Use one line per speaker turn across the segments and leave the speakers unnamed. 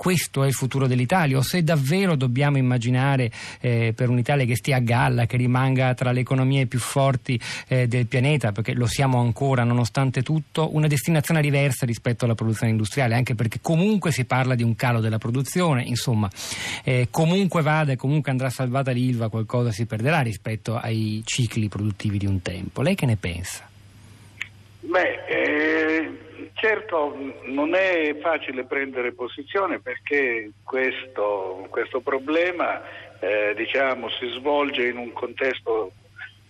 questo è il futuro dell'Italia o se davvero dobbiamo immaginare eh, per un'Italia che stia a galla, che rimanga tra le economie più forti eh, del pianeta, perché lo siamo ancora nonostante tutto, una destinazione diversa rispetto alla produzione industriale, anche perché comunque si parla di un calo della produzione, insomma, eh, comunque vada e comunque andrà salvata l'ILVA, qualcosa si perderà rispetto ai cicli produttivi di un tempo. Lei che ne pensa?
Beh, eh Certo, non è facile prendere posizione perché questo, questo problema eh, diciamo, si svolge in un contesto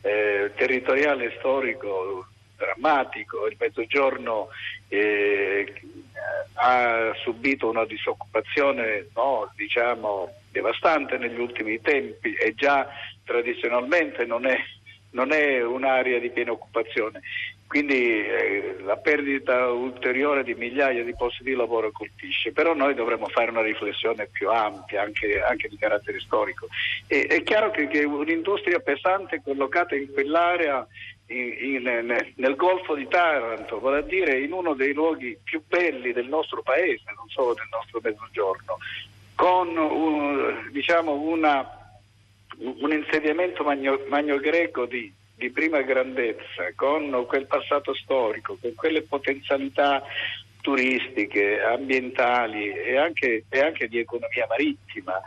eh, territoriale storico drammatico. Il Mezzogiorno eh, ha subito una disoccupazione no, diciamo, devastante negli ultimi tempi e già tradizionalmente non è, non è un'area di piena occupazione. Quindi eh, la perdita ulteriore di migliaia di posti di lavoro colpisce, però noi dovremmo fare una riflessione più ampia, anche, anche di carattere storico. E, è chiaro che, che, un'industria pesante collocata in quell'area, in, in, nel Golfo di Taranto, vale a dire in uno dei luoghi più belli del nostro paese, non solo del nostro mezzogiorno, con un, diciamo una, un insediamento magno, magno greco di di prima grandezza, con quel passato storico, con quelle potenzialità turistiche, ambientali e anche, e anche di economia marittima.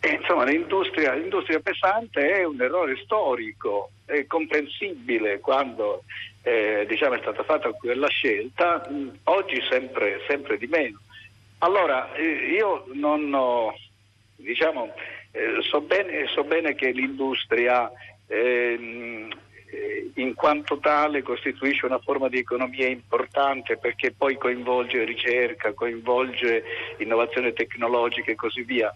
E, insomma, l'industria, l'industria, pesante è un errore storico, è comprensibile quando eh, diciamo, è stata fatta quella scelta, oggi sempre, sempre, di meno. Allora, eh, io non ho, diciamo, eh, so, bene, so, bene, che l'industria eh, in quanto tale costituisce una forma di economia importante perché poi coinvolge ricerca, coinvolge innovazione tecnologica e così via.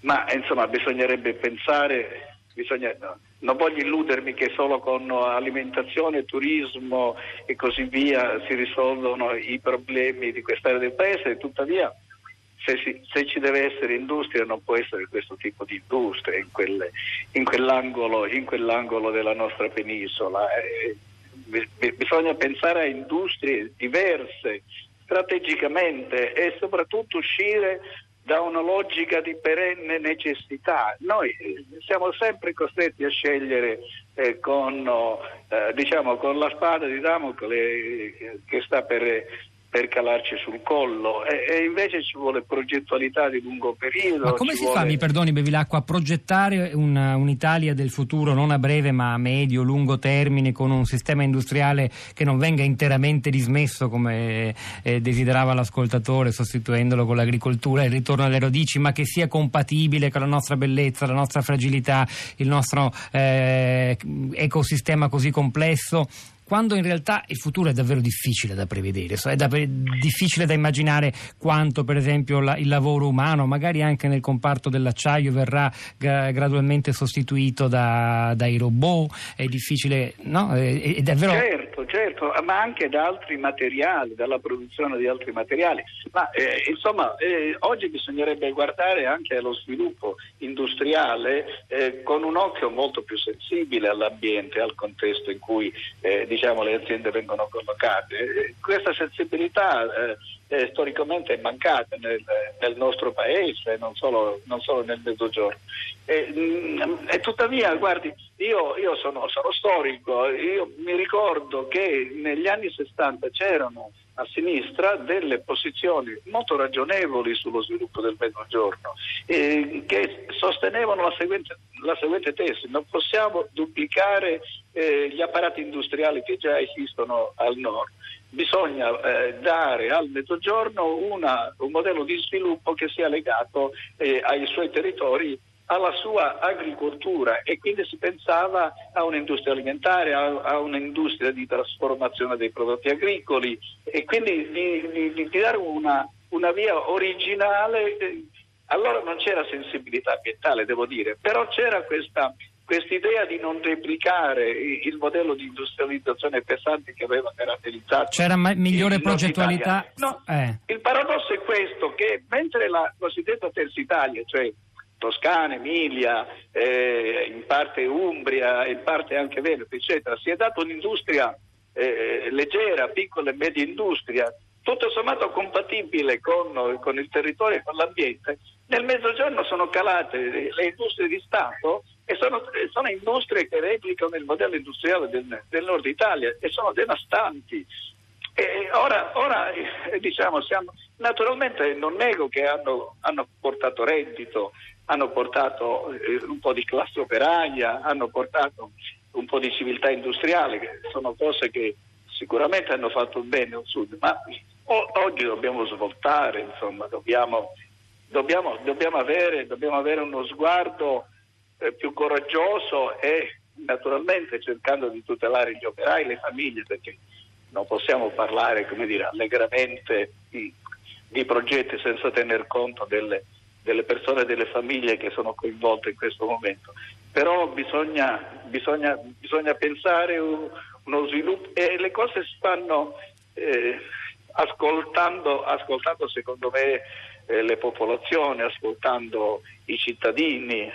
Ma insomma bisognerebbe pensare, bisogna, no, non voglio illudermi che solo con alimentazione, turismo e così via si risolvono i problemi di quest'area del paese, tuttavia se, si, se, ci deve essere industria non può essere questo tipo di industria in, quelle, in, quell'angolo, in quell'angolo, della nostra penisola. Eh, bisogna pensare a industrie diverse strategicamente e soprattutto uscire da una logica di perenne necessità. Noi eh, siamo sempre costretti a scegliere eh, con, eh, diciamo, con, la spada di Damocle eh, che sta per per calarci sul collo e, e, invece ci vuole progettualità di lungo periodo.
Ma come si
vuole...
fa, mi perdoni Bevilacqua, a progettare una, un'Italia del futuro non a breve ma a medio, lungo termine con un sistema industriale che non venga interamente dismesso come eh, desiderava l'ascoltatore sostituendolo con l'agricoltura e il ritorno alle radici ma che sia compatibile con la nostra bellezza, la nostra fragilità, il nostro eh, ecosistema così complesso? Quando in realtà il futuro è davvero difficile da prevedere, è davvero difficile da immaginare quanto per esempio la, il lavoro umano, magari anche nel comparto dell'acciaio, verrà gra- gradualmente sostituito da, dai robot, è difficile, no? È, è davvero...
Certo, certo, ma anche da altri materiali, dalla produzione di altri materiali. Ma eh, insomma, eh, oggi bisognerebbe guardare anche allo sviluppo industriale eh, con un occhio molto più sensibile all'ambiente, al contesto in cui eh, diciamo, le aziende vengono collocate. Questa sensibilità eh, eh, storicamente è mancata nel, nel nostro paese, non solo, non solo nel mezzogiorno. E, mh, mm, e tuttavia, guardi, io, io sono, sono, storico, io mi ricordo che negli anni 60 c'erano a sinistra delle posizioni molto ragionevoli sullo sviluppo del mezzogiorno eh, che sostenevano la seguente, la seguente, tesi, non possiamo duplicare eh, gli apparati industriali che già esistono al nord, bisogna eh, dare al mezzogiorno una, un modello di sviluppo che sia legato eh, ai suoi territori alla sua agricoltura e quindi si pensava a un'industria alimentare, a, a un'industria di trasformazione dei prodotti agricoli e quindi di, di, di dare una, una, via originale. Allora non c'era sensibilità ambientale, devo dire, però c'era questa idea di non replicare il modello di industrializzazione pesante che aveva caratterizzato.
C'era ma- migliore progettualità?
No, eh. Il paradosso è questo, che mentre la cosiddetta terza Italia, cioè Toscana, Emilia, eh, in parte Umbria, in parte anche Veneto, eccetera. Si è data un'industria eh, leggera, piccola e media industria, tutto sommato compatibile con, con il territorio e con l'ambiente, nel mezzogiorno sono calate le industrie di Stato e sono, sono industrie che replicano il modello industriale del, del nord Italia e sono devastanti. E ora, ora diciamo, siamo, naturalmente non nego che hanno, hanno portato reddito, hanno portato eh, un po' di classe operaia, hanno portato un po' di civiltà industriale, che sono cose che sicuramente hanno fatto bene al sud, ma oggi dobbiamo svoltare, insomma, dobbiamo, dobbiamo, dobbiamo, avere, dobbiamo avere, uno sguardo eh, più coraggioso e naturalmente cercando di tutelare gli operai e le famiglie, perché non possiamo parlare, come dire, allegramente di, di progetti senza tener conto delle, delle persone e delle famiglie che sono coinvolte in questo momento. Però bisogna, bisogna, bisogna pensare uno sviluppo e le cose si fanno eh, ascoltando, ascoltando, secondo me eh, le popolazioni, ascoltando i cittadini